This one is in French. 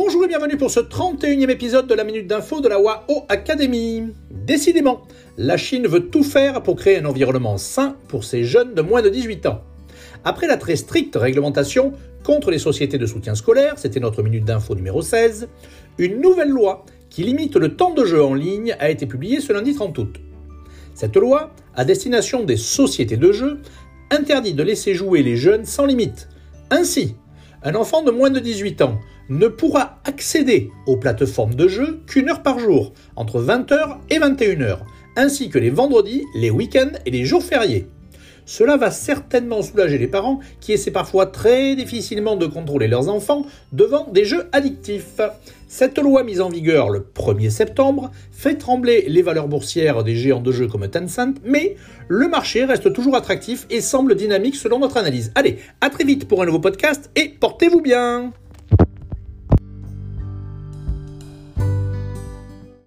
Bonjour et bienvenue pour ce 31e épisode de la Minute d'Info de la WAO Academy. Décidément, la Chine veut tout faire pour créer un environnement sain pour ses jeunes de moins de 18 ans. Après la très stricte réglementation contre les sociétés de soutien scolaire, c'était notre Minute d'Info numéro 16, une nouvelle loi qui limite le temps de jeu en ligne a été publiée ce lundi 30 août. Cette loi, à destination des sociétés de jeux, interdit de laisser jouer les jeunes sans limite. Ainsi, un enfant de moins de 18 ans ne pourra accéder aux plateformes de jeu qu'une heure par jour, entre 20h et 21h, ainsi que les vendredis, les week-ends et les jours fériés. Cela va certainement soulager les parents qui essaient parfois très difficilement de contrôler leurs enfants devant des jeux addictifs. Cette loi mise en vigueur le 1er septembre fait trembler les valeurs boursières des géants de jeux comme Tencent, mais le marché reste toujours attractif et semble dynamique selon notre analyse. Allez, à très vite pour un nouveau podcast et portez-vous bien